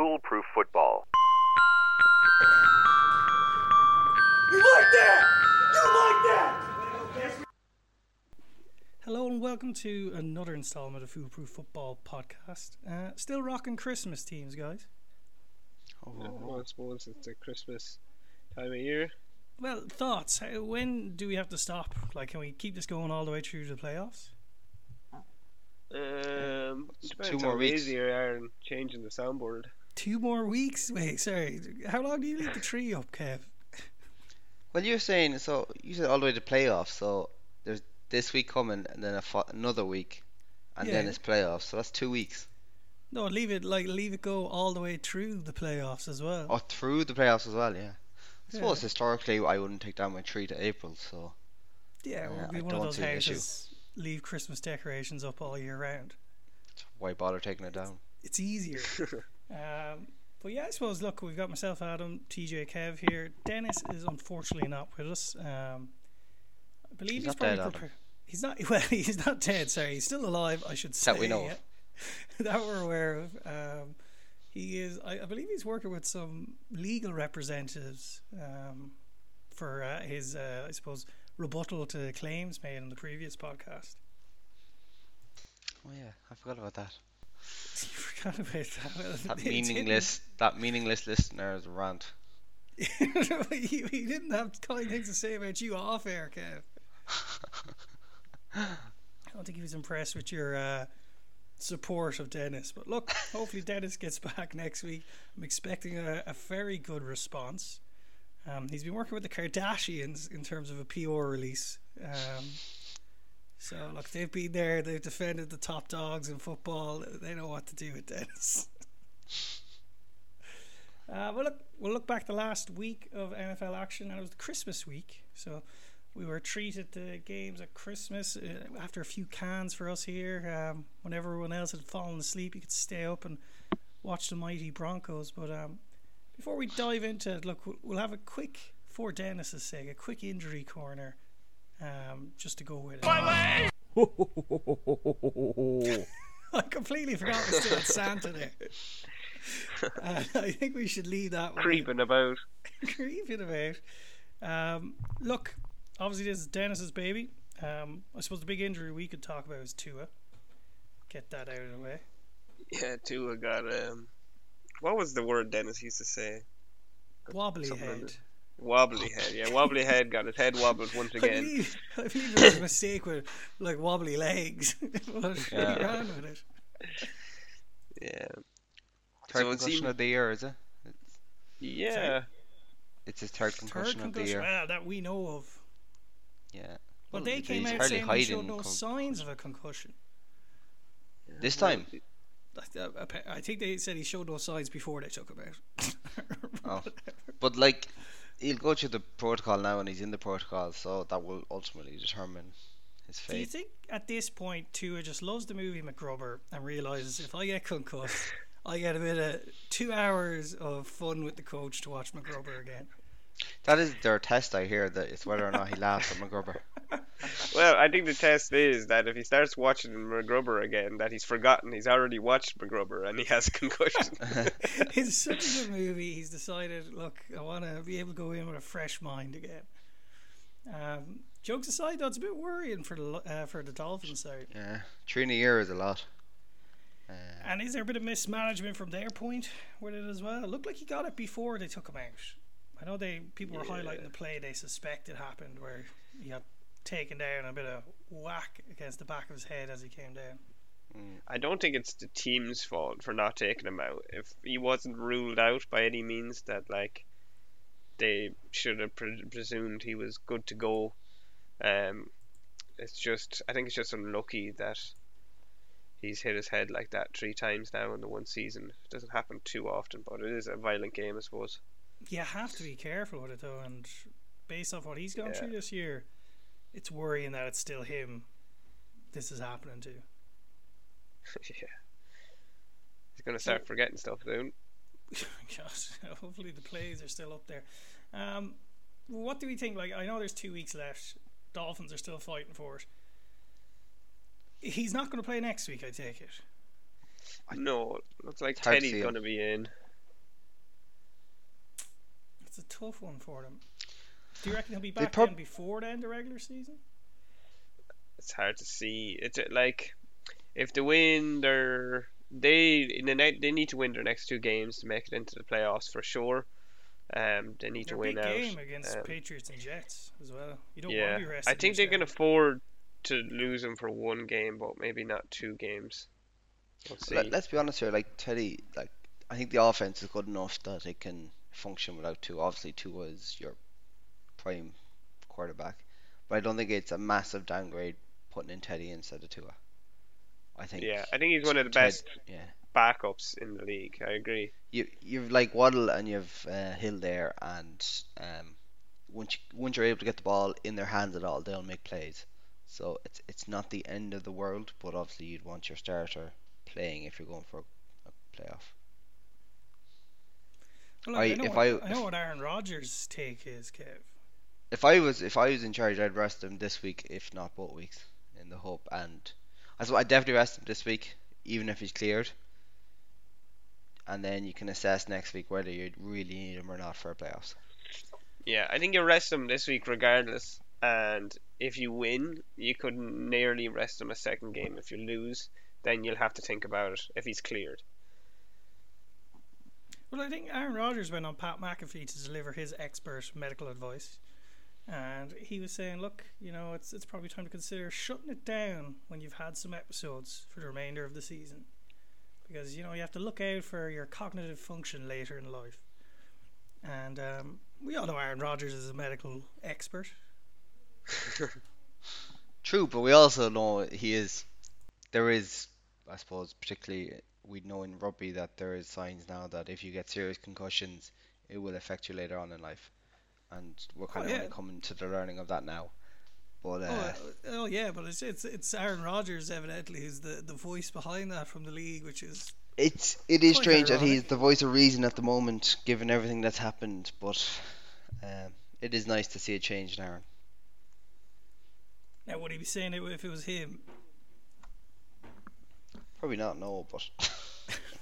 Foolproof Football. You like that? You like that? Hello and welcome to another installment of Foolproof Football podcast. Uh, still rocking Christmas teams, guys. Well, I suppose it's the Christmas time of year. Well, thoughts? When do we have to stop? Like, can we keep this going all the way through the playoffs? Um, two more weeks. Easier are in changing the soundboard. Two more weeks? Wait, sorry. How long do you leave the tree up, Kev? Well, you're saying so. You said all the way to playoffs. So there's this week coming, and then a fo- another week, and then it's playoffs. So that's two weeks. No, leave it like leave it go all the way through the playoffs as well. Or through the playoffs as well. Yeah. I suppose Yeah. historically, I wouldn't take down my tree to April. So yeah, yeah, we'll be I one of don't those see an issue. houses. Leave Christmas decorations up all year round. why bother taking it down? it's easier. um, but yeah, I suppose. Look, we've got myself, Adam, TJ, Kev here. Dennis is unfortunately not with us. Um, I believe He's he's, not probably dead. He's not. Well, he's not dead. Sorry, he's still alive. I should say That we know yeah. that we're aware of. Um, he is. I, I believe he's working with some legal representatives um, for uh, his, uh, I suppose, rebuttal to claims made in the previous podcast. Oh yeah, I forgot about that. You forgot about that. That meaningless, that meaningless listener's rant. he, he didn't have kind things to say about you off air, Kev. I don't think he was impressed with your uh, support of Dennis. But look, hopefully Dennis gets back next week. I'm expecting a, a very good response. Um, he's been working with the Kardashians in terms of a PR release. Um, so look, they've been there. They've defended the top dogs in football. They know what to do with Dennis. Uh, well, look, we'll look back the last week of NFL action, and it was Christmas week. So we were treated to games at Christmas uh, after a few cans for us here. Um, when everyone else had fallen asleep, you could stay up and watch the mighty Broncos. But um, before we dive into it, look, we'll- we'll have a quick, for Dennis's sake, a quick injury corner um, just to go with it. I completely forgot we still had Santa there. Uh, I think we should leave that one Creeping about. creeping about. Um, look, obviously this is Dennis's baby. Um, I suppose the big injury we could talk about is Tua. Get that out of the way. Yeah, Tua got um. What was the word Dennis used to say? Wobbly Something like head. That. Wobbly head. Yeah, wobbly head got his head wobbled once I again. believe, I believe it was a mistake with like wobbly legs. but he Yeah. ran with it. Yeah. Third So concussion seemed- of the year, is it? Yeah. It's his third Third concussion of the year. Well, that we know of. Yeah. But Well, they came out hardly saying they showed no con- signs of a concussion. This time. I- I- uh, I think they said he showed no signs before they took him out. Oh. But like, he'll go through the protocol now, and he's in the protocol, so that will ultimately determine his fate. Do you think at this point Tua just loves the movie MacGruber and realizes if I get concussed, I get a bit of two hours of fun with the coach to watch MacGruber again? That is their test, I hear, that it's whether or not he laughs at MacGruber. Well, I think the test is that if he starts watching MacGruber again, that he's forgotten he's already watched MacGruber and he has a concussion. it's such a good movie. He's decided, look, I want to be able to go in with a fresh mind again. Um, jokes aside, though, it's a bit worrying for the uh, for the Dolphins side. Yeah, three in a year is a lot. Uh, And is there a bit of mismanagement from their point with it as well? It looked like he got it before they took him out. I know they people were highlighting the play they suspect it happened where he got taken down a bit of whack against the back of his head as he came down. I don't think it's the team's fault for not taking him out. If he wasn't ruled out by any means, that like they should have pre- presumed he was good to go. Um, it's just I think it's just unlucky that he's hit his head like that three times now in the one season. It doesn't happen too often, but it is a violent game, I suppose. You have to be careful with it though, and based off what he's gone Yeah. through this year, it's worrying that it's still him. This is happening to. yeah. He's gonna start forgetting stuff soon. Gosh, hopefully the plays are still up there. Um, what do we think? Like, I know there's two weeks left. Dolphins are still fighting for it. He's not going to play next week, I take it. I, no, looks like It's hard to Teddy's gonna be in. It's a tough one for them. Do you reckon he'll be back prob- then before the end of regular season? It's hard to see. It's uh, like if they win their they in the night they need to win their next two games to make it into the playoffs for sure. Um, they need They're to a big win out. game against um, Patriots and Jets as well. You don't yeah, want to be resting. I think they can afford to lose them for one game, but maybe not two games. We'll see. Let, let's be honest here. Like Teddy, like I think the offense is good enough that it can function without Tua. Obviously, Tua is your prime quarterback, but I don't think it's a massive downgrade putting in Teddy instead of Tua. I think. yeah, I think he's one of the Ted- best Yeah. backups in the league. I agree. You you've like Waddle and you've uh, Hill there, and um, once you, once you're able to get the ball in their hands at all, they'll make plays. So it's it's not the end of the world, but obviously you'd want your starter playing if you're going for a playoff. Well, look, I, I- know if what, I- I know what Aaron Rodgers' take is, Kev. If I was if I was in charge, I'd rest him this week, if not both weeks, in the hope. And I so I definitely rest him this week, even if he's cleared. And then you can assess next week whether you really need him or not for playoffs. Yeah, I think you rest him this week regardless. And if you win, you could nearly rest him a second game. If you lose, then you'll have to think about it if he's cleared. Well, I think Aaron Rodgers went on Pat McAfee to deliver his expert medical advice, and he was saying, "Look, you know, it's it's probably time to consider shutting it down when you've had some episodes for the remainder of the season, because you know you have to look out for your cognitive function later in life." And um, we all know Aaron Rodgers is a medical expert. True, but we also know he is. There is, I suppose, particularly we know in rugby that there is signs now that if you get serious concussions, it will affect you later on in life, and we're kind of yeah. coming to the learning of that now. But uh, Oh, uh, oh yeah, but it's it's it's Aaron Rodgers evidently who's the, the voice behind that from the league, which is It's it is strange that he's the voice of reason at the moment, given everything that's happened. But um, it is nice to see a change in Aaron. now would he be saying it if it was him? Probably not, no, but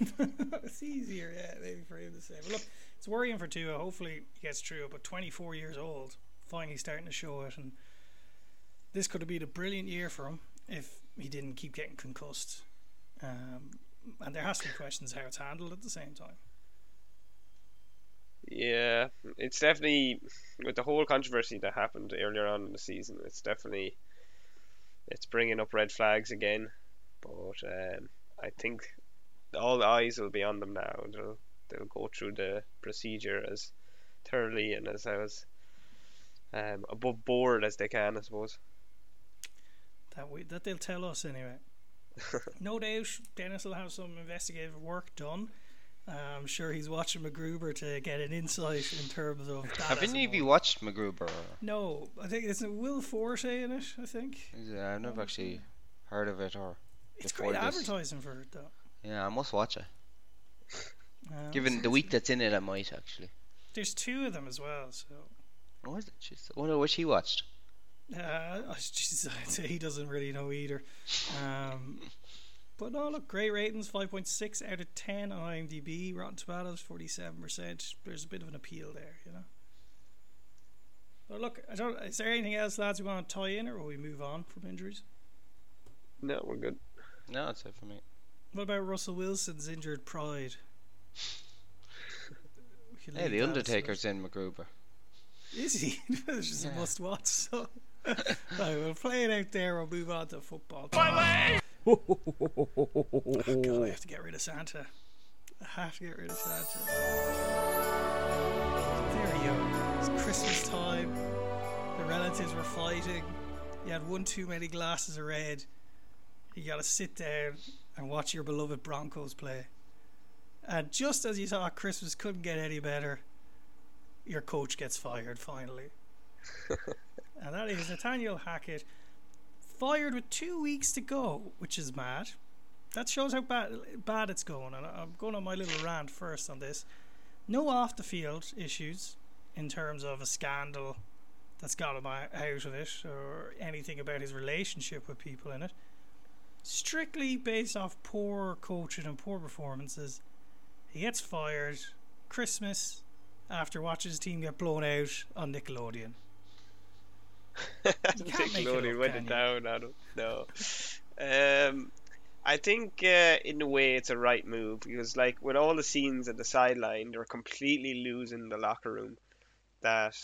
it's easier, yeah, maybe for him to say. But look, it's worrying for Tua. Hopefully he gets through. But 24 years old, finally starting to show it, and this could have been a brilliant year for him if he didn't keep getting concussed. Um, and there has to be questions how it's handled at the same time. Yeah, it's definitely with the whole controversy that happened earlier on in the season. It's definitely it's bringing up red flags again, but um, I think all the eyes will be on them now. They'll they'll go through the procedure as thoroughly and as as um, above board as they can, I suppose. That we, that they'll tell us anyway. no doubt, Dennis will have some investigative work done. Uh, I'm sure he's watching MacGruber to get an insight in terms of. that have as any of you whole. watched MacGruber? No, I think it's Will Forte in it. I think is it, I've never actually heard of it or. it's Before great advertising for it though. Yeah, I must watch it. Um, Given the week that's in it, I might actually. there's two of them as well. So Oh, is it? Jeez, I wonder which he watched. uh, oh, jeez, I'd say he doesn't really know either. Um, but no, look, great ratings, five point six out of ten on IMDb. Rotten Tomatoes, forty-seven percent. There's a bit of an appeal there, you know. But look, I don't. Is there anything else, lads, we want to tie in, or will we move on from injuries? No, we're good. No, that's it for me. What about Russell Wilson's injured pride? Hey, the Undertaker's in MacGruber. Is he? it's just Yeah. a must watch. So, right, we'll play it out there. We'll move on to football. Oh, God, I have to get rid of Santa. I have to get rid of Santa. There you go. It's Christmas time. The relatives were fighting. You had one too many glasses of red. You got to sit down and watch your beloved Broncos play. And just as you thought Christmas couldn't get any better, your coach gets fired finally. and that is Nathaniel Hackett, fired with two weeks to go, which is mad. That shows how bad bad it's going. And I'm going on my little rant first on this. No off the field issues in terms of a scandal that's got him out of it or anything about his relationship with people in it. Strictly based off poor coaching and poor performances. He gets fired. Christmas, after watching his team get blown out on Nickelodeon. can't make it Nickelodeon up, went it down on him. No. Um, I think uh, in a way it's a right move because, like, with all the scenes at the sideline, they're completely losing the locker room. That,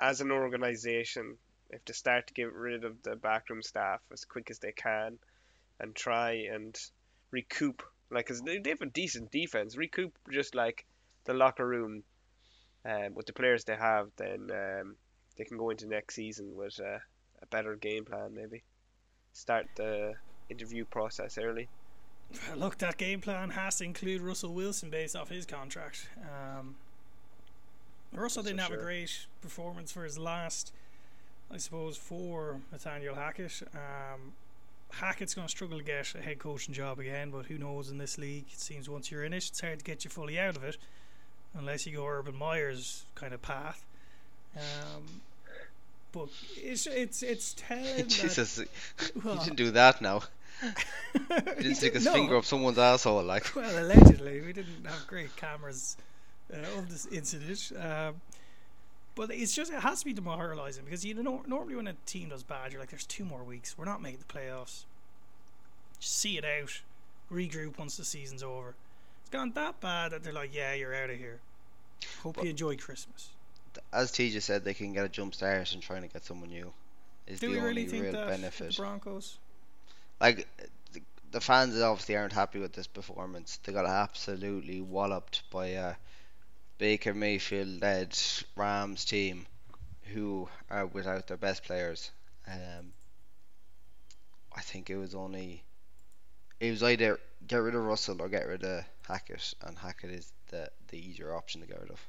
as an organization, if they start to get rid of the backroom staff as quick as they can, and try and recoup, like, cause they, have a decent defense, recoup just like the locker room, um, with the players they have, then um, they can go into next season with uh, a better game plan, maybe. Start the interview process early. Look, that game plan has to include Russell Wilson based off his contract. Um, Russell didn't have a great performance for his last, I suppose, for Nathaniel Hackett. Um, Hackett's going to struggle to get a head coaching job again, but who knows in this league? It seems once you're in it, it's hard to get you fully out of it, unless you go Urban Meyer's kind of path. Um, but it's it's it's telling Jesus, that. he Well, didn't do that now. He he didn't stick his no. finger up someone's asshole like. Well, allegedly, we didn't have great cameras uh, of this incident. Um, but it's just it has to be demoralising because you know normally when a team does bad, you're like, "There's two more weeks. We're not making the playoffs. Just see it out, regroup once the season's over." It's gone that bad that they're like, "Yeah, you're out of here. Hope But- you enjoy Christmas." As TJ said, they can get a jump start and trying to get someone new. Is Do the we only really think real that benefit. the Broncos? like the, the fans obviously aren't happy with this performance. They got absolutely walloped by a Baker Mayfield led Rams team who are without their best players. Um, I think it was only it was either get rid of Russell or get rid of Hackett, and Hackett is the the easier option to get rid of.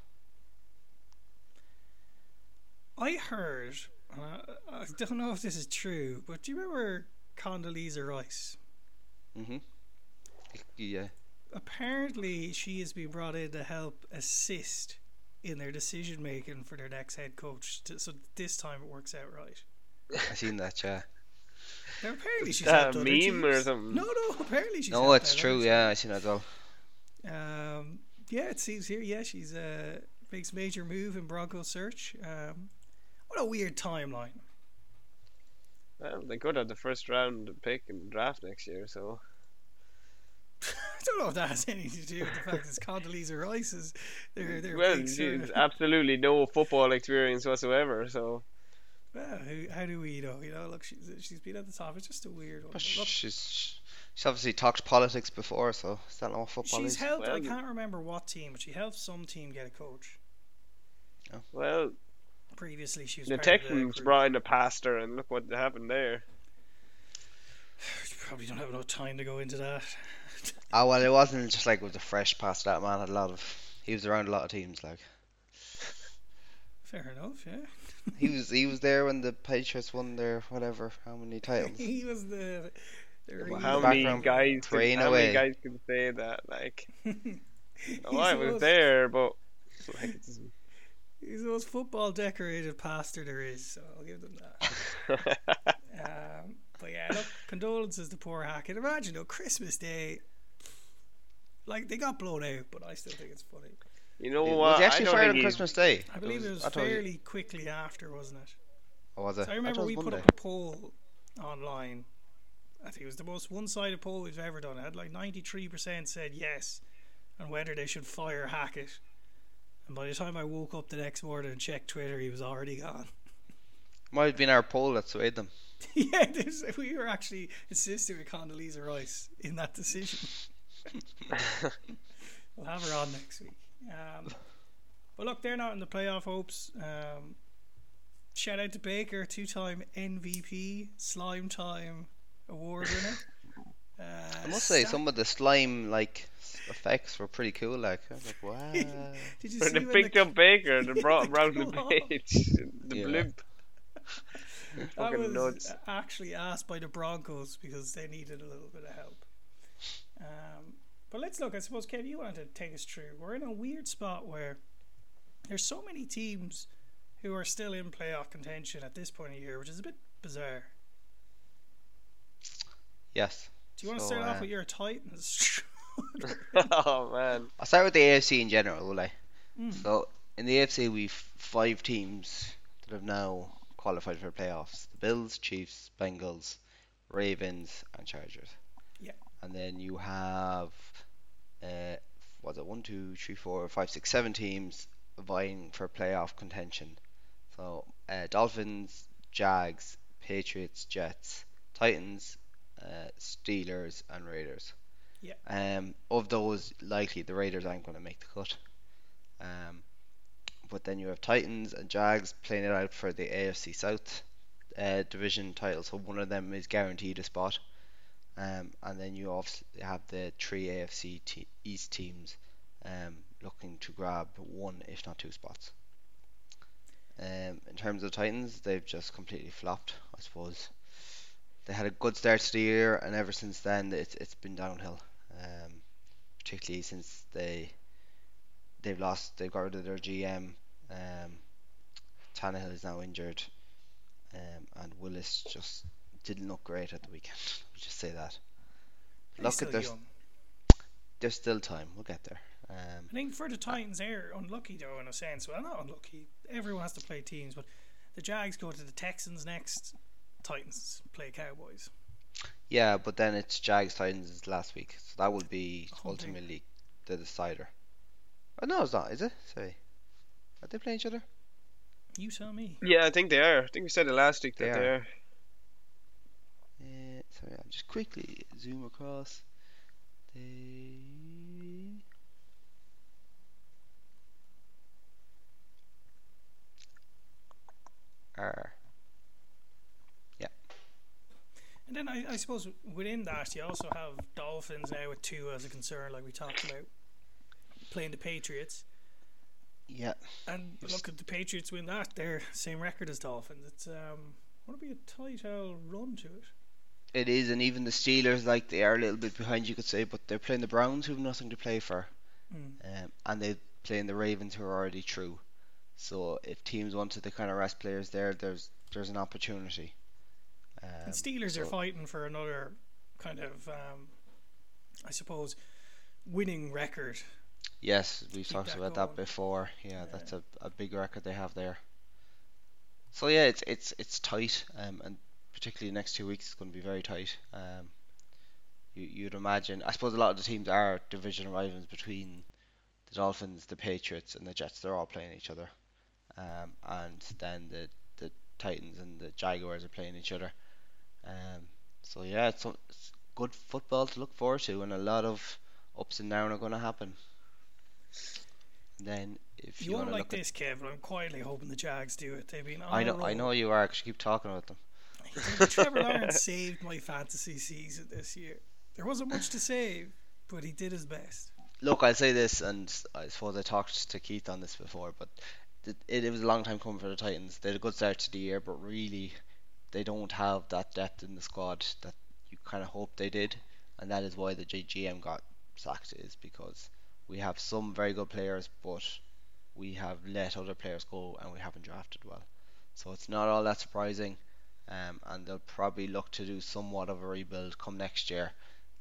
I heard, I don't know if this is true, but do you remember Condoleezza Rice? Mhm. Yeah. Apparently she has been brought in to help assist in their decision making for their next head coach. To, so this time it works out right. I seen that. Yeah. Now apparently she's that helped a other meme or something? No, no. Apparently she's. No, it's true. other Yeah, I seen that as well. Um, yeah, it seems here. Yeah, she's uh makes major move in Broncos search. Um, what a weird timeline. Well, they could have the first round pick in the draft next year, so I don't know if that has anything to do with the fact that Condoleezza Rice is their mm, their well, big sort she's absolutely no football experience whatsoever. So Well, who, how do we know? You know, look, she's she's been at the top. It's just a weird one. But But look, she's she's obviously talked politics before, so is that not what football she's is? helped. I can't remember what team, but she helped some team get a coach. Oh. well, Previously, she was the part of Texans brought in a pastor, and look what happened there. You probably don't have enough time to go into that. Oh well, it wasn't just like with the fresh past. That man had a lot of. He was around a lot of teams. Like Fair enough, yeah. he was, he was there when the Patriots won their whatever, how many titles. he was the. the Well, how many guys? Can, how away. many guys can say that? Like, He's oh, I was most- there, but like, He's the most football decorated pastor there is, so I'll give them that. Um, but yeah, look, condolences to poor Hackett. Imagine though, Christmas Day, like they got blown out, but I still think it's funny. you know was what? he I actually don't fired on he's- Christmas Day? I believe it was, I thought he- fairly quickly after, wasn't it? Or was it? So I remember it was we put up a poll online. I think it was the most one-sided poll we've ever done. It had like 93% said yes, and whether they should fire Hackett. And by the time I woke up the next morning and checked Twitter, he was already gone. Might have been our poll that swayed them. yeah, there's, we were actually assisting with Condoleezza Rice in that decision. we'll have her on next week. Um, but look, they're not in the playoff hopes. Um, shout out to Baker, two-time MVP, Slime Time Award winner. Uh, I must say, Sa- some of the slime like effects were pretty cool. Like, I was like, wow. Did you When see they when picked the, up Baker, they brought him the round the claw. page. The Yeah. blimp. that was nuts. actually asked by the Broncos because they needed a little bit of help. Um, but let's look. I suppose Kev, you wanted to take us through. We're in a weird spot where there's so many teams who are still in playoff contention at this point of year, which is a bit bizarre. yes. Do you want to So, start off uh, with your Titans? oh man. I'll start with the AFC in general, will I? Mm. So in the AFC we've five teams that have now qualified for playoffs: the Bills, Chiefs, Bengals, Ravens, and Chargers. Yeah. And then you have uh, what's it? One, two, three, four, five, six, seven teams vying for playoff contention. So uh, Dolphins, Jags, Patriots, Jets, Titans, uh, Steelers, and Raiders. Yeah. Um, of those, likely the Raiders aren't going to make the cut. Um, but then you have Titans and Jags playing it out for the AFC South uh, division title, so one of them is guaranteed a spot. Um, and then you also have the three AFC te- East teams um, looking to grab one, if not two spots. Um, in terms of the Titans, they've just completely flopped, I suppose. They had a good start to the year, and ever since then, it's it's been downhill. Um, particularly since they they've lost, they've got rid of their GM. Um, Tannehill is now injured, um, and Willis just didn't look great at the weekend. We'll just say that. He's Look still at this. young. There's still time. We'll get there. Um, I think for the Titans, they're unlucky though in a sense. Well, not unlucky. Everyone has to play teams, but the Jags go to the Texans next. Titans play Cowboys. yeah, but then it's Jags Titans last week, so that would be Whole thing. ultimately the decider. Oh, no, it's not, is it? Sorry. Are they playing each other? You tell me. Yeah, I think they are. I think we said it last week that They they are. are. Just quickly zoom across. They are. And then I, I suppose within that you also have Dolphins now with Tua as a concern, like we talked about, playing the Patriots. Yeah, And look at the Patriots win that, they're same record as Dolphins. It's um want to be a tight old run to it. It is, and even the Steelers, like they are a little bit behind, you could say, but they're playing the Browns, who have nothing to play for, Mm. um, and they're playing the Ravens, who are already through. So if teams wanted to kind of rest players there, there's there's an opportunity. Um, And Steelers are fighting for another kind of um I suppose winning record. Yes, we've Keep talked that about going. that before. Yeah, Yeah. that's a, a big record they have there. So yeah, it's it's it's tight, um, and particularly the next two weeks is going to be very tight. Um, you you'd imagine. I suppose a lot of the teams are division rivals between the Dolphins, the Patriots, and the Jets. They're all playing each other, um, and then the the Titans and the Jaguars are playing each other. Um, so yeah, it's, it's good football to look forward to, and a lot of ups and downs are going to happen. And then if You you, won't want like this, Kev, but I'm quietly hoping the Jags do it. They've been on at, know I know you are, 'cause you keep talking about them. Trevor Lawrence saved my fantasy season this year. There wasn't much to save, but he did his best. Look, I'll say this, and I suppose I talked to Keith on this before, but it, it, was a long time coming for the Titans. They had a good start to the year, but really, they don't have that depth in the squad that you kind of hoped they did, and that is why the GM got sacked. Is because we have some very good players, but we have let other players go, and we haven't drafted well. So it's not all that surprising, um, and they'll probably look to do somewhat of a rebuild come next year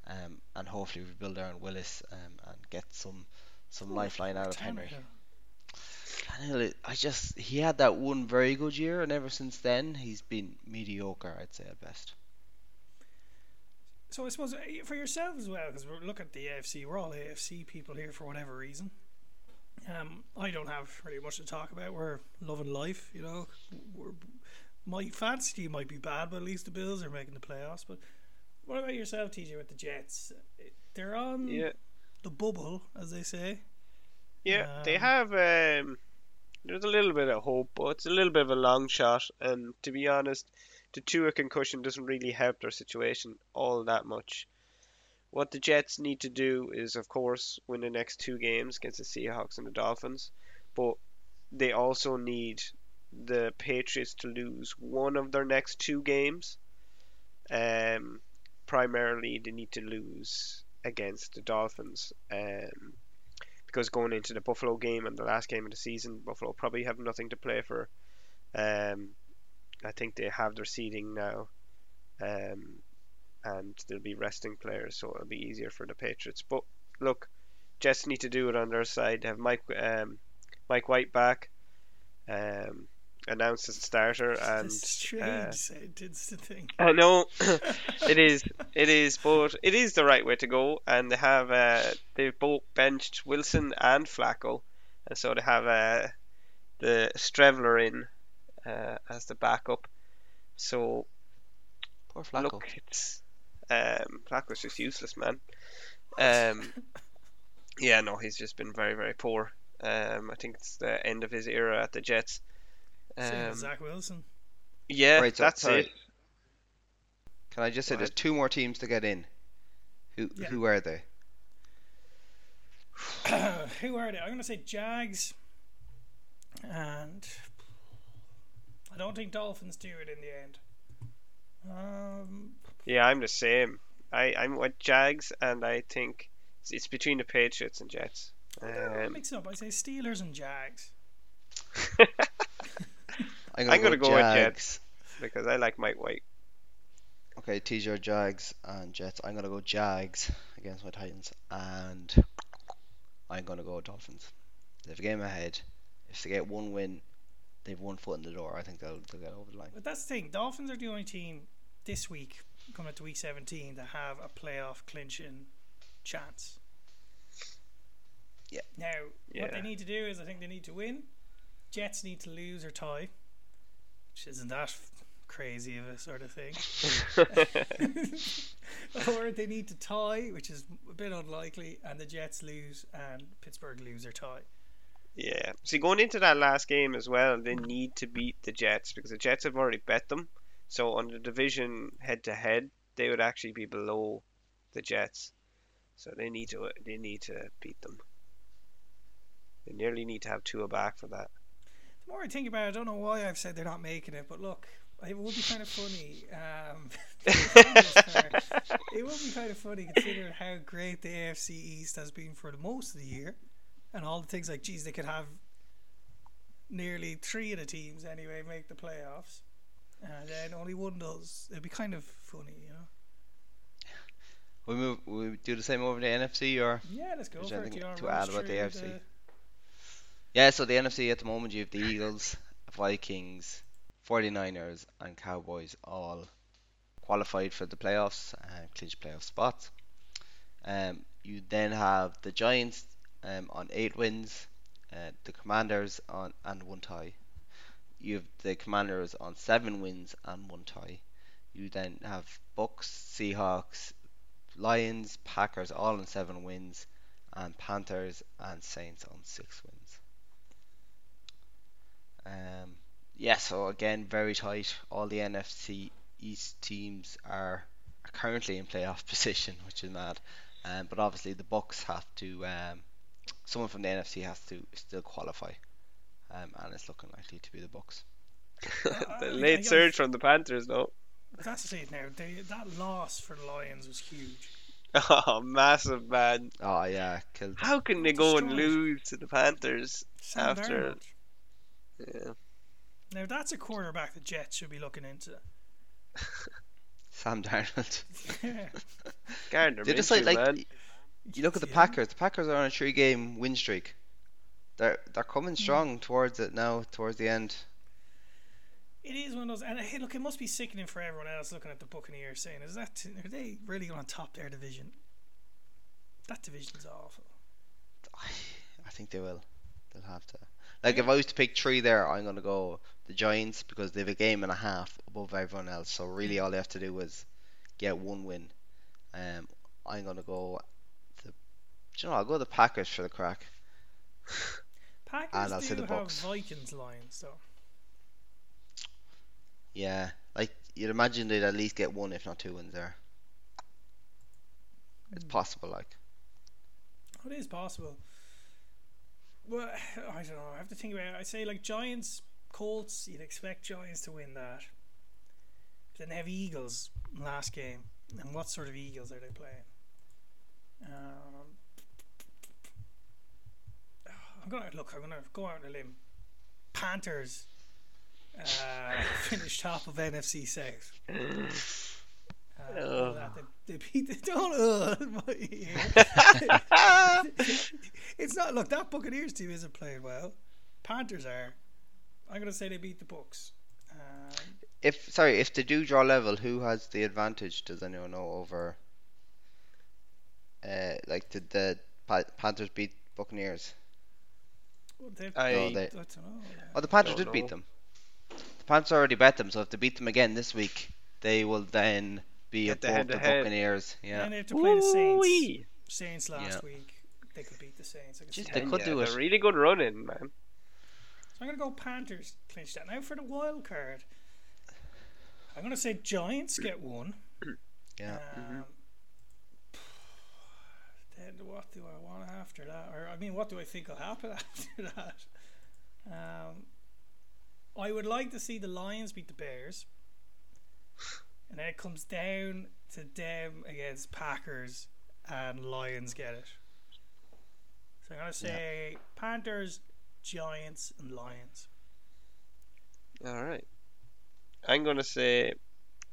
um, and hopefully rebuild Aaron Willis um, and get some some lifeline out of Henry. Tannehill. I just he had that one very good year, and ever since then he's been mediocre. I'd say at best. So I suppose uh, for yourself as well, because we're looking at the AFC, we're all AFC people here for whatever reason. Um, I don't have really much to talk about. We're loving life, you know. We're, my fantasy team might be bad, but at least the Bills are making the playoffs. But what about yourself, TJ, with the Jets? They're on Yeah, the bubble, as they say. yeah. they Um, have. Um, there's a little bit of hope, but it's a little bit of a long shot. And to be honest, the Tua concussion doesn't really help their situation all that much. What the Jets need to do is, of course, win the next two games against the Seahawks and the Dolphins, but they also need the Patriots to lose one of their next two games. Um, primarily, they need to lose against the Dolphins. Um, because going into the Buffalo game and the last game of the season, Buffalo probably have nothing to play for. Um, I think they have their seeding now, um, and they'll be resting players, so it'll be easier for the Patriots. But look, Jets need to do it on their side. Have Mike um, Mike White back. Um, announced as a starter, and It's strange, uh, said, it's the thing. I know it is, it is, but it is the right way to go. And they have uh, they've both benched Wilson and Flacco, and so they have uh, the Streveler in uh, as the backup. So Poor Flacco. look, it's um, Flacco's just useless, man. Um, yeah, no, he's just been very, very poor. Um, I think it's the end of his era at the Jets. Same as Um, Zach Wilson. yeah, Right, so- that's sorry. it. Can I just say Go there's two more teams to get in? Who Yeah. who are they? Who are they? I'm going to say Jags, and I don't think Dolphins do it in the end. Um, Yeah, I'm the same. I I'm with Jags, and I think it's, it's between the Patriots and Jets. I'm Um, up. I say Steelers and Jags. I'm I'm gonna go with Jags. because I like Mike White. Okay, TJ Jags and Jets. I'm gonna go Jags against my Titans, and I'm gonna go Dolphins. They have a game ahead. If they get one win, they've one foot in the door. I think they'll, they'll get over the line. But that's the thing. Dolphins are the only team this week, coming up to week 17, to have a playoff clinching chance. Yeah. Now, what they need to do is, I think they need to win. Jets need to lose or tie, which isn't that crazy of a sort of thing. or they need to tie, which is a bit unlikely, and the Jets lose and Pittsburgh lose or tie. Yeah. See, going into that last game as well, they need to beat the Jets because the Jets have already bet them. So on the division head to head, they would actually be below the Jets. So they need to they need to beat them. They nearly need to have Tua back for that. The more I think about it, I don't know why I've said they're not making it, but look, it would be kind of funny. Um, it would be kind of funny considering how great the AFC East has been for the most of the year, and all the things like, geez, they could have nearly three of the teams anyway make the playoffs, and then only one does. It'd be kind of funny, you know. We move. We do the same over the NFC, or Yeah, let's go for it. anything Do you to add about the AFC? Yeah. So the NFC at the moment, you have the Eagles, Vikings, 49ers, and Cowboys all qualified for the playoffs and clinch playoff spots. Um, you then have the Giants um, on eight wins, uh, the Commanders on and one tie. You have the Commanders on seven wins and one tie. You then have Bucs, Seahawks, Lions, Packers all on seven wins, and Panthers and Saints on six wins. Um, yeah, so again, very tight. All the NFC East teams are, are currently in playoff position, which is mad. Um, but obviously, the Bucs have to. Um, someone from the NFC has to still qualify, um, and it's looking likely to be the Bucs. the I- I late got- surge from the Panthers, though. But that's the thing now. They, that loss for the Lions was huge. Oh, massive man! Oh yeah, killed. How can they go and lose to the Panthers? Sam After- Darnold. Yeah. Now that's a quarterback the Jets should be looking into. Sam Darnold. Gardner They just Minshew, like, like man. you look at the Yeah. Packers. The Packers are on a three-game win streak. They're they're coming Hmm. strong towards it now, towards the end. It is one of those, and hey, look, it must be sickening for everyone else looking at the Buccaneers, saying, "Is that are they really going to top their division?" That division's awful. I think they will. They'll have to. Like if I was to pick three there, I'm gonna go the Giants because they have a game and a half above everyone else. So really, all they have to do is get one win. Um, I'm gonna go. The, do you know, I'll go the Packers for the crack. Packers And I'll say do the have Bucs. Vikings Lions, though. Yeah, like you'd imagine they'd at least get one, if not two wins there. It's possible, like. It is possible. Well, I don't know. I have to think about it. I say like Giants, Colts. You'd expect Giants to win that. Then they have Eagles last game, and what sort of Eagles are they playing? Um, I'm gonna look. I'm gonna go out on a limb. Panthers uh, top of NFC South. Uh, Ugh. they, they beat the don't uh, it's not look that Buccaneers team isn't playing well. Panthers are. I'm going to say they beat the Bucs. Um, If sorry, if they do draw level, who has the advantage? Does anyone know over? Uh, like did the Panthers beat Buccaneers? well, I- No, they. I don't know. Oh, the Panthers Don't did beat them. The Panthers already bet them, so if they beat them again this week, they will then be Get the above the head-to-head. Buccaneers. Yeah. And they have to play the Saints. Ooh-wee. Saints last Yeah. week. They could beat the Saints. I could they could Yeah, do they're it. really good running, man. So I'm going to go Panthers clinch that. Now for the wild card. I'm going to say Giants get one. Yeah. Um, Then what do I want after that? Or I mean, what do I think will happen after that? Um, I would like to see the Lions beat the Bears, and then it comes down to them against Packers, and Lions get it. So I'm gonna say Panthers, Giants, and Lions. All right. I'm gonna say,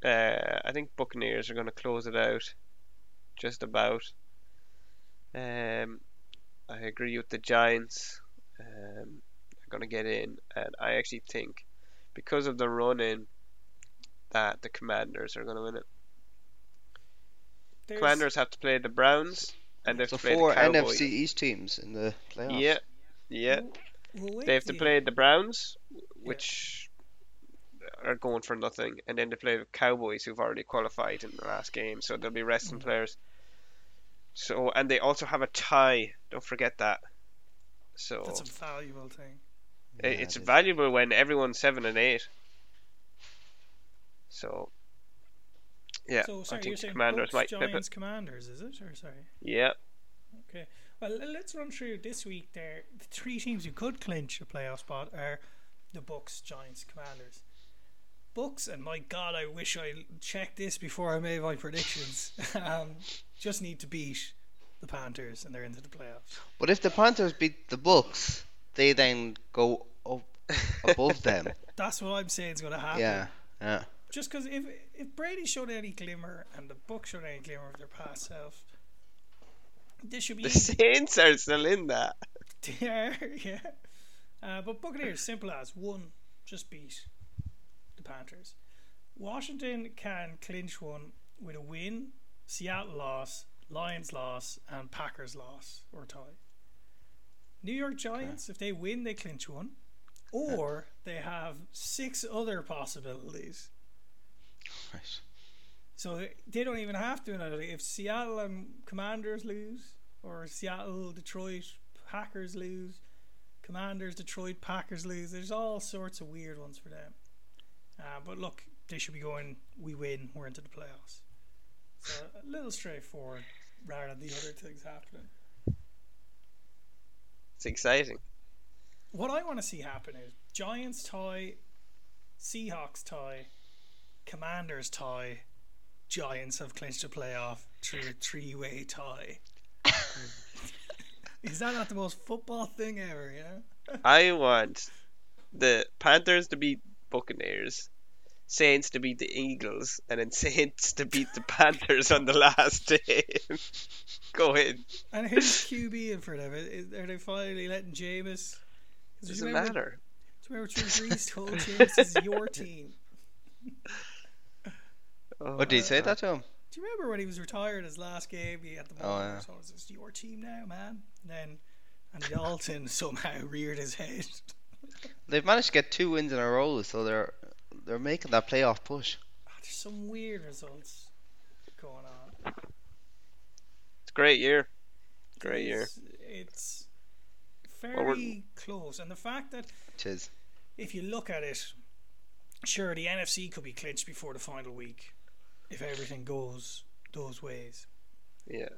uh, I think Buccaneers are gonna close it out, just about. Um, I agree with the Giants. Um, are gonna get in, and I actually think, because of the run in, that the Commanders are gonna win it. There's- Commanders have to play the Browns, and they have So to play four the Cowboys. NFC East teams in the playoffs. Yeah, yeah. We'll They have to play the Browns, which are going for nothing, and then they play the Cowboys, who've already qualified in the last game, so they'll be resting Mm. players. So, and they also have a tie. Don't forget that. So That's a valuable thing. i- Yeah, it's it is. valuable when everyone's seven and eight. So, yeah, so sorry, I you're think saying Commanders Bucs, might flip Giants, it. Commanders, is it? Or sorry. Yeah, Okay. Well, let's run through this week. There, the three teams who could clinch a playoff spot are the Bucs, Giants, Commanders. Bucs, and my God, I wish I checked this before I made my predictions. um, just need to beat the Panthers, and they're into the playoffs. But if the Panthers beat the Bucs, they then go up above them. That's what I'm saying is going to happen. Yeah. Yeah. Just because if if Brady showed any glimmer and the book showed any glimmer of their past self, this should be the easy. Saints are still in that. yeah, yeah. Uh, but Buccaneers, simple as one, just beat the Panthers. Washington can clinch one with a win, Seattle loss, Lions loss, and Packers loss or tie. New York Giants, if they win, they clinch one, or they have six other possibilities. Right. So they don't even have to. Now. If Seattle and Commanders lose, or Seattle, Detroit, Packers lose, Commanders, Detroit, Packers lose, there's all sorts of weird ones for them. Uh, but look, they should be going, we win, we're into the playoffs. So a little straightforward rather than the other things happening. It's exciting. What I want to see happen is Giants tie, Seahawks tie, Commanders tie, Giants have clinched a playoff through a three way tie. is that not the most football thing ever, yeah? I want the Panthers to beat Buccaneers, Saints to beat the Eagles, and then Saints to beat the Panthers on the last day. Go in. And who's QB in for them? Is, are they finally letting Jameis? 'Cause do you Doesn't remember- matter. Do you remember Drew Brees told Jameis is your team? Oh, What did he say that to him? Do you remember when he was retired his last game? He had the Oh, ball. yeah. So it's just your team now, man. And then Andy Dalton somehow reared his head. They've managed to get two wins in a row, so they're they're making that playoff push. Ah, there's some weird results going on. It's a great year. Great year. It's, it's Well, very close, and the fact that Tis. if you look at it, sure the NFC could be clinched before the final week if everything goes those ways. Yeah.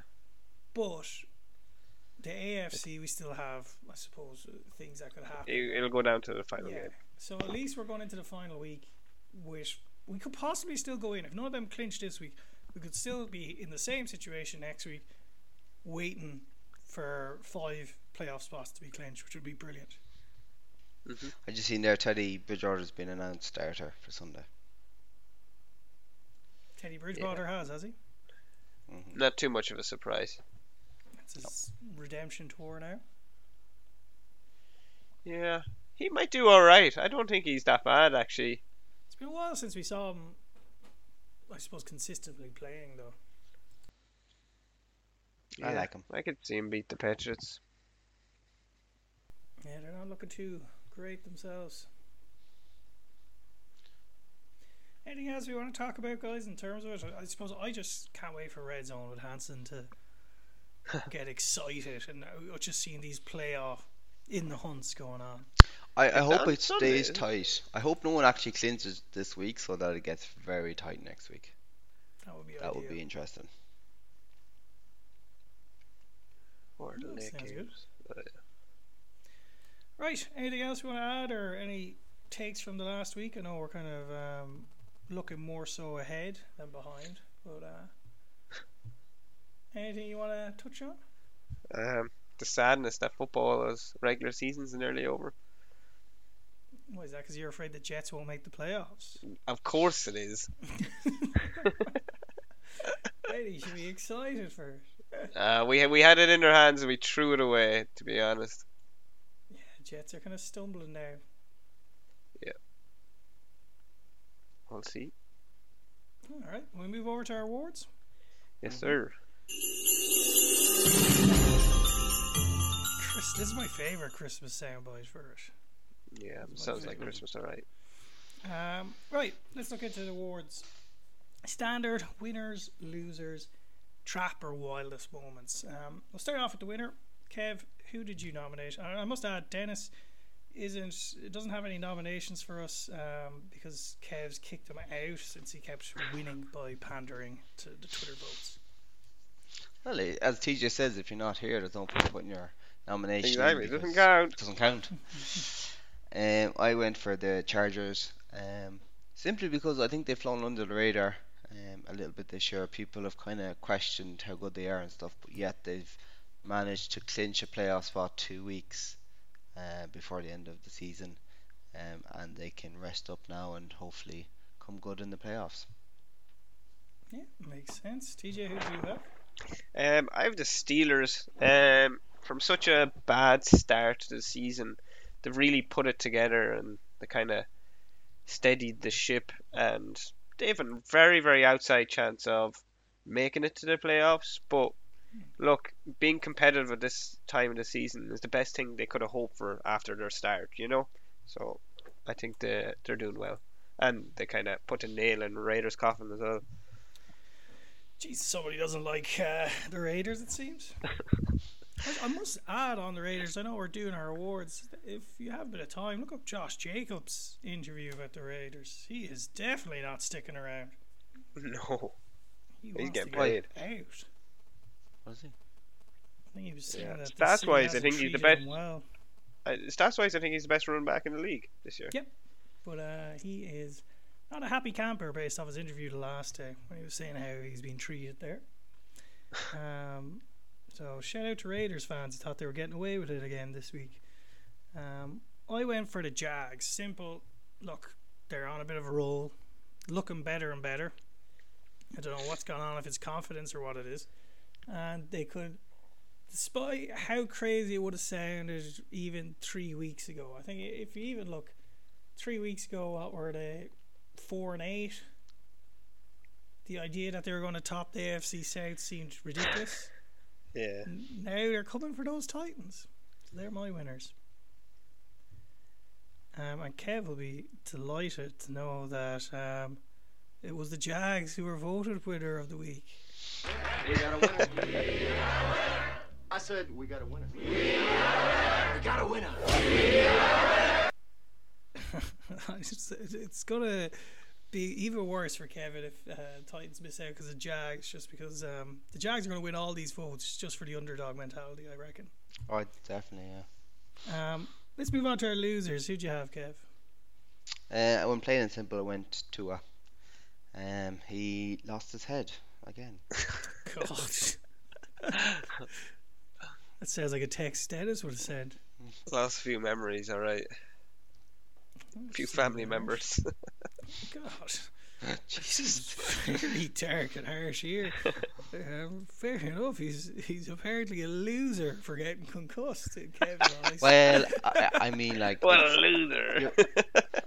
But the AFC, we still have, I suppose, uh, things that could happen. It, it'll go down to the final Yeah. game. So at least we're going into the final week, which we could possibly still go in. If none of them clinch this week, we could still be in the same situation next week, waiting for five playoff spots to be clinched, which would be brilliant. I just seen there Teddy Bridgewater's been announced starter for Sunday. Teddy Bridgewater has, has he? Mm-hmm. Not too much of a surprise. It's his redemption tour now. Yeah, he might do all right. I don't think he's that bad actually. It's been a while since we saw him. I suppose consistently playing though. I like him. I could see him beat the Patriots. Yeah, they're not looking too great themselves. Anything else we want to talk about, guys, in terms of it? I I suppose I just can't wait for Red Zone with Hanson to get excited and just seeing these playoff in the hunts going on. I, I hope it stays isn't it? tight. I hope no one actually clinches this week so that it gets very tight next week. That would be That ideal. would be interesting. Or the That late sounds good. games. Right. Anything else we want to add, or any takes from the last week? I know we're kind of um, looking more so ahead than behind, but uh, anything you want to touch on? Um, the sadness that football is regular season's nearly over. Why is that? Because you're afraid the Jets won't make the playoffs. Of course it is. You should be excited for it. Uh, we we had it in our hands and we threw it away. To be honest. Yeah, Jets are kind of stumbling now. We'll see. All right, we move over to our awards. Yes, sir. Chris, this is my favorite Christmas soundbite for it. Yeah, sounds like. Christmas, alright. Um, right, let's look into the awards. Standard, winners, losers, trap or wildest moments. Um, we'll start off with the winner. Kev, who did you nominate? I must add, Dennis isn't it doesn't have any nominations for us um, because Kev's kicked him out since he kept winning by pandering to the Twitter votes. Well, as TJ says, if you're not here, there's no point putting your nomination. in Exactly, it doesn't count. it Doesn't count. um, I went for the Chargers, um, simply because I think they've flown under the radar um, a little bit this year. People have kind of questioned how good they are and stuff, but yet they've managed to clinch a playoff spot two weeks uh, before the end of the season, um, and they can rest up now and hopefully come good in the playoffs. Yeah, makes sense. TJ, who do you have? Um, I have the Steelers. Um, from such a bad start to the season, they've really put it together and they kind of steadied the ship, and they have a very, very outside chance of making it to the playoffs. But look, being competitive at this time of the season is the best thing they could have hoped for after their start. You know, so I think they they're doing well, and they kind of put a nail in Raiders' coffin as well. Jeez, somebody doesn't like uh, the Raiders, it seems. I, I must add on the Raiders. I know we're doing our awards. If you have a bit of time, look up Josh Jacobs' interview about the Raiders. He is definitely not sticking around. No, He He's getting paid. get out. What is he? I think he was saying Yeah, that. Stats wise, I hasn't think he's the best- Well, uh, stats wise, I think he's the best running back in the league this year. Yep, but uh, he is not a happy camper based off his interview the last day when he was saying how he's been treated there. Um, so shout out to Raiders fans who thought they were getting away with it again this week. Um, I went for the Jags. Simple. Look, they're on a bit of a roll, looking better and better. I don't know what's going on, if it's confidence or what it is. And they could, despite how crazy it would have sounded even three weeks ago, I think if you even look three weeks ago, what were they? Four and eight. The idea that they were going to top the AFC South seemed ridiculous. Yeah. Now they're coming for those Titans. So they're my winners. Um, and Kev will be delighted to know that um, it was the Jags who were voted winner of the week. We got a winner. I said we got a winner. We got a winner. it's, it's gonna be even worse for Kevin if uh, Titans miss out because of Jags, just because um, the Jags are gonna win all these votes just for the underdog mentality, I reckon. Oh, definitely, yeah. Um, let's move on to our losers. Who'd you have, Kev? Uh, when plain and simple, I went Tua. Um, he lost his head again. God. that sounds like a text Dennis would have said. Last few memories, alright. A few family members. God. He's very dark and harsh here. Um, fair enough. He's he's apparently a loser for getting concussed in Kevin's. Well, I, I mean, like, What a it's, loser!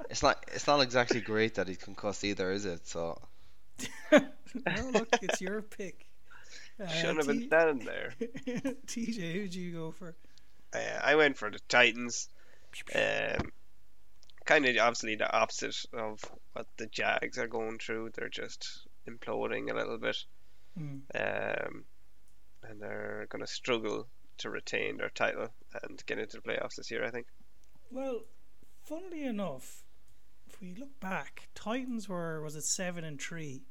it's not it's not exactly great that he's concussed either, is it? So no, look, it's your pick. Uh, Shouldn't have been T- standing there. TJ, who'd you go for? Uh, I went for the Titans. Um, kind of obviously the opposite of what the Jags are going through. They're just imploding a little bit, Hmm. um, and they're going to struggle to retain their title and get into the playoffs this year. I think. Well, funnily enough, we look back, Titans were was it seven and three,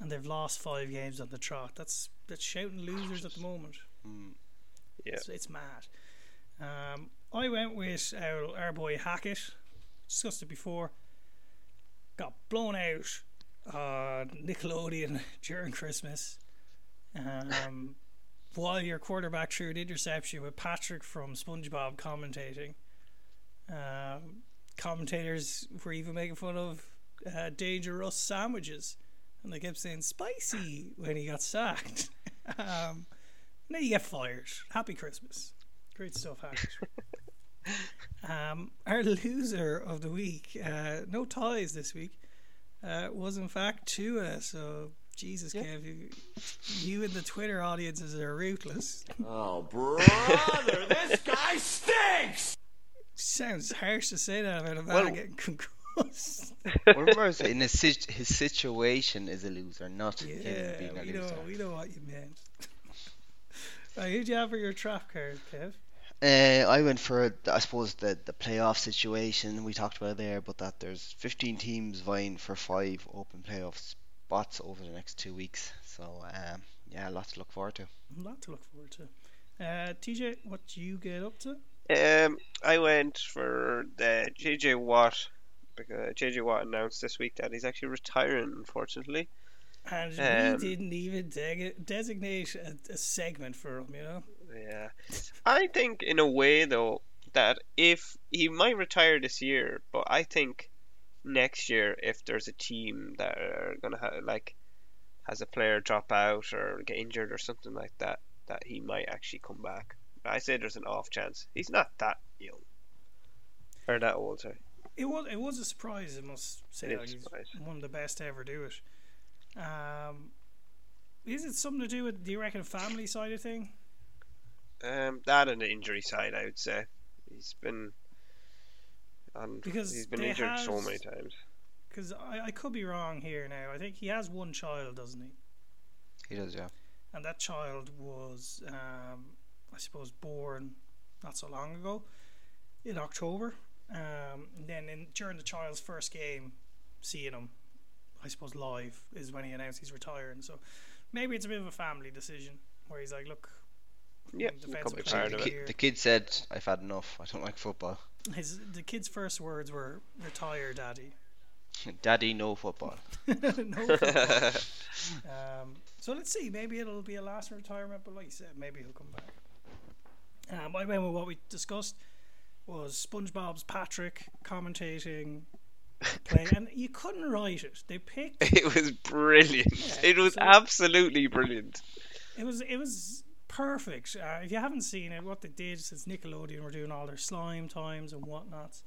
and they've lost five games on the trot. That's that's shouting losers at the moment. mm, Yeah. It's, it's mad. Um, I went with our, our boy Hackett. Discussed it before. Got blown out on Nickelodeon during Christmas. Um, while your quarterback threw an interception with Patrick from SpongeBob commentating. Um, commentators were even making fun of uh, Dangerous sandwiches, and they kept saying spicy when he got sacked. um, now you get fired. Happy Christmas. Great stuff, Hackett. um, our loser of the week, uh, no ties this week, uh, was in fact Tua. So, Jesus, Kev, you, you and the Twitter audiences are ruthless. Oh, brother, this guy stinks! Sounds harsh to say that about a man Well- getting concussed. well, remember, in his sit- his situation is a loser, not him being a we know, loser. we know what you meant. right, who'd you have for your trap card, Kev? Uh, I went for, I suppose, the, the playoff situation we talked about there, but that there's 15 teams vying for five open playoff spots over the next two weeks. So, um, yeah, lots to look forward to. A lot to look forward to. Uh, TJ, what do you get up to? Um, I went for the JJ Watt because JJ Watt announced this week that he's actually retiring. Unfortunately, And Um, we didn't even de- designate a, a segment for him, you know? yeah. I think in a way though that if he might retire this year, but I think next year if there's a team that are gonna have like has a player drop out or get injured or something like that, that he might actually come back. I say there's an off chance. He's not that young or that old. Sorry. It was it was a surprise, I must say. It is Like, he's surprise. one of the best to ever do it. Um, is it something to do with, do you reckon, family side of thing? Um, that and the injury side, I would say. He's been on. Because he's been they injured so many times. Because I, I could be wrong here now. I think he has one child, doesn't he? He does, yeah. and that child was, um, I suppose, born not so long ago in October. Um, and then in, during the child's first game, seeing him, I suppose live is when he announced he's retiring. So maybe it's a bit of a family decision where he's like, look, Yeah, I'm he defensive could be player part of of the it. The kid said, I've had enough. I don't like football. His the kid's first words were "retire, daddy." Daddy, no football. no football. Um, so let's see. Maybe it'll be a last retirement, but like you said, maybe he'll come back. Um, I remember what we discussed was SpongeBob's Patrick commentating play, and you couldn't write it. They picked It was brilliant. Yeah, it was so- absolutely brilliant. it was it was perfect. Uh, if you haven't seen it, what they did since Nickelodeon were doing all their slime times and whatnots,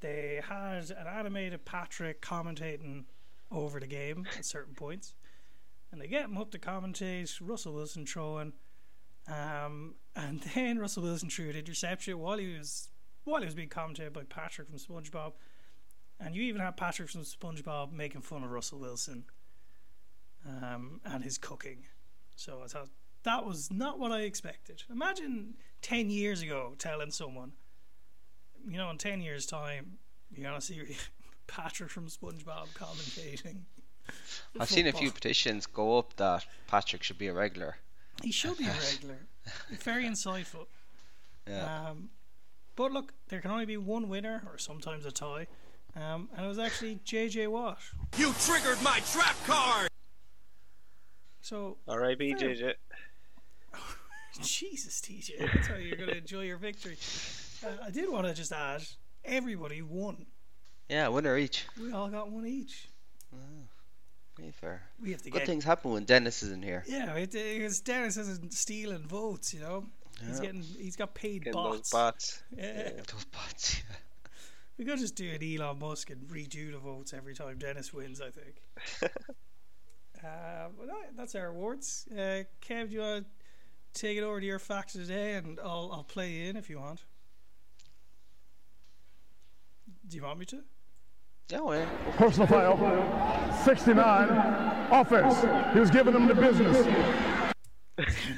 they had an animated Patrick commentating over the game at certain points, and they get him up to commentate. Russell Wilson throwing, um, and then Russell Wilson threw an interception while he was while he was being commentated by Patrick from SpongeBob, and you even had Patrick from SpongeBob making fun of Russell Wilson, um, and his cooking. So I thought that was not what I expected. Imagine 10 years ago telling someone, you know, in 10 years' time, you're going to see Patrick from SpongeBob commentating. I've seen a few petitions go up that Patrick should be a regular. He should be a regular. Very insightful. Yeah. Um, but look, there can only be one winner, or sometimes a tie. Um, and it was actually JJ Watt. You triggered my trap card! So, R.I.P. Fair. JJ. Jesus, TJ, that's how you're going to enjoy your victory. Uh, I did want to just add everybody won. Yeah, winner each. We all got one each. Fair. We have to Good get. things happen when Dennis isn't here. Yeah, it, it's Dennis isn't stealing votes. You know, he's getting he's got paid Getting those bots. bots. Yeah. Those bots. Yeah. We could just do an Elon Musk and redo the votes every time Dennis wins. I think. uh, that- that's our awards. Uh, Kev, do you want to take it over to your facts today, and I'll I'll play in if you want. Do you want me to? Yeah, well, Personal foul. 69. Offense. He was giving them the business.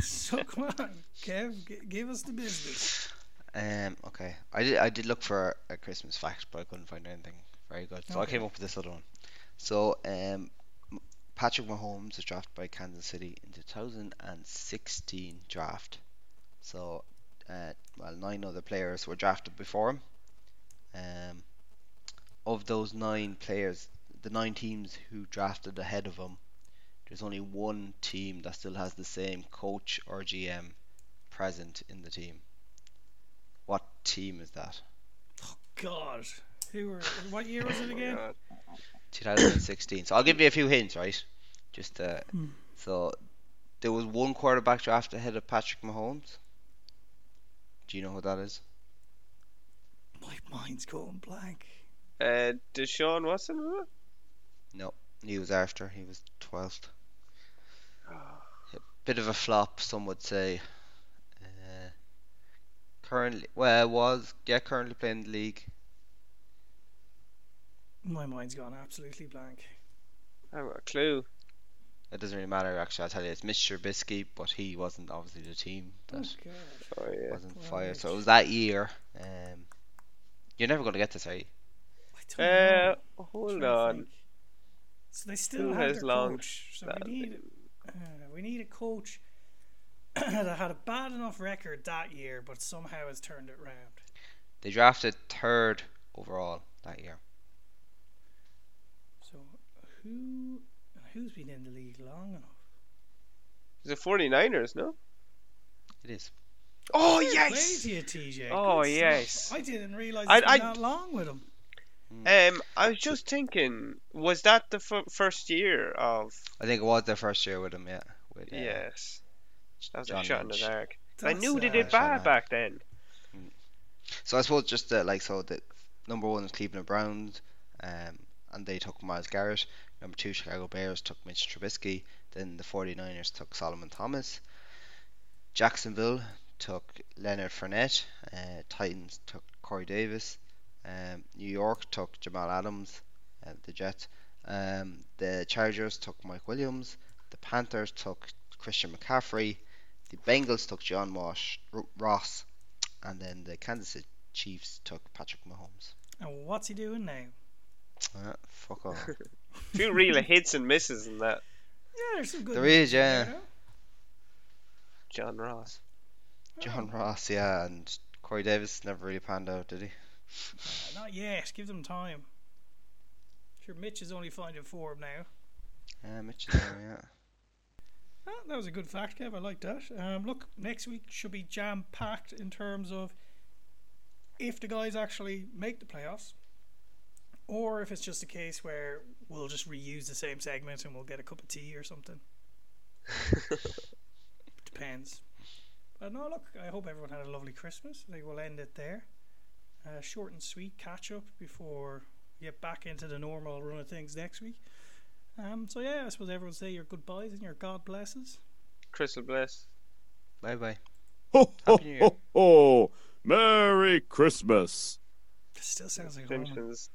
so come on, Kev, g- give us the business. Um, okay. I did I did look for a Christmas fact, but I couldn't find anything very good. So I came up with this other one. So, um, M- Patrick Mahomes was drafted by Kansas City in 2016 draft. So, uh, well, nine other players were drafted before him. Um, of those nine players, the nine teams who drafted ahead of him, there's only one team that still has the same coach or GM present in the team. What team is that? Oh God, who were? What year was it again? 2016. so I'll give you a few hints, right? Just uh, so there was one quarterback draft ahead of Patrick Mahomes. Do you know who that is? My mind's going blank. Uh, Deshaun Watson, was it? No, he was after. He was 12th. A bit of a flop, some would say. Uh, currently, well, was yeah, currently playing the league. My mind's gone absolutely blank. I haven't got a clue. It doesn't really matter. Actually, I'll tell you, it's Mr. Trubisky, but he wasn't obviously the team that Oh, God. Oh yeah. wasn't Poor fired. So it was that year. Um, you're never going to get this, are you? I Uh, hold on. So they still Who have has their long coach. So that we need uh, we need a coach that had a bad enough record that year, but somehow has turned it round. They drafted third overall that year. So who who's been in the league long enough? Is it 49ers, no? It is. Oh Fair yes. play to you, TJ. Oh, Good stuff. yes. I didn't realise I- it's been I- that long with him. Um, I was just thinking, was that the f- first year of? I think it was their first year with him, yeah. With, uh, Yes. That was a John shot in the Lynch. dark. I knew they uh, did Shanahan. bad back then. So I suppose just uh, like so the number one is Cleveland Browns, um, and they took Myles Garrett. Number two, Chicago Bears took Mitch Trubisky. Then the 49ers took Solomon Thomas. Jacksonville took Leonard Fournette. Uh, Titans took Corey Davis. Um, New York took Jamal Adams, uh, the Jets. Um, the Chargers took Mike Williams. The Panthers took Christian McCaffrey. The Bengals took John Wash, R- Ross, and then the Kansas City Chiefs took Patrick Mahomes. And what's he doing now? Uh, fuck off. few real hits and misses in that. Yeah, there's some good. There names yeah. there, John Ross. John Ross, yeah, and Corey Davis never really panned out, did he? Though. Not yet. Give them time. Sure, Mitch is only finding form now. Yeah, Mitch is there, yeah. Ah, that was a good fact, Kev. I like that. Um, look, next week should be jam packed in terms of if the guys actually make the playoffs, or if it's just a case where we'll just reuse the same segment and we'll get a cup of tea or something. Depends. But no, look, I hope everyone had a lovely Christmas. I think we'll end it there. Uh, short and sweet catch up before we get back into the normal run of things next week. Um, so yeah, I suppose everyone say your goodbyes and your God blesses. Crystal bless. Bye bye. Ho, ho, Happy ho, ho. Merry Christmas. Still sounds like Roman. Simpsons.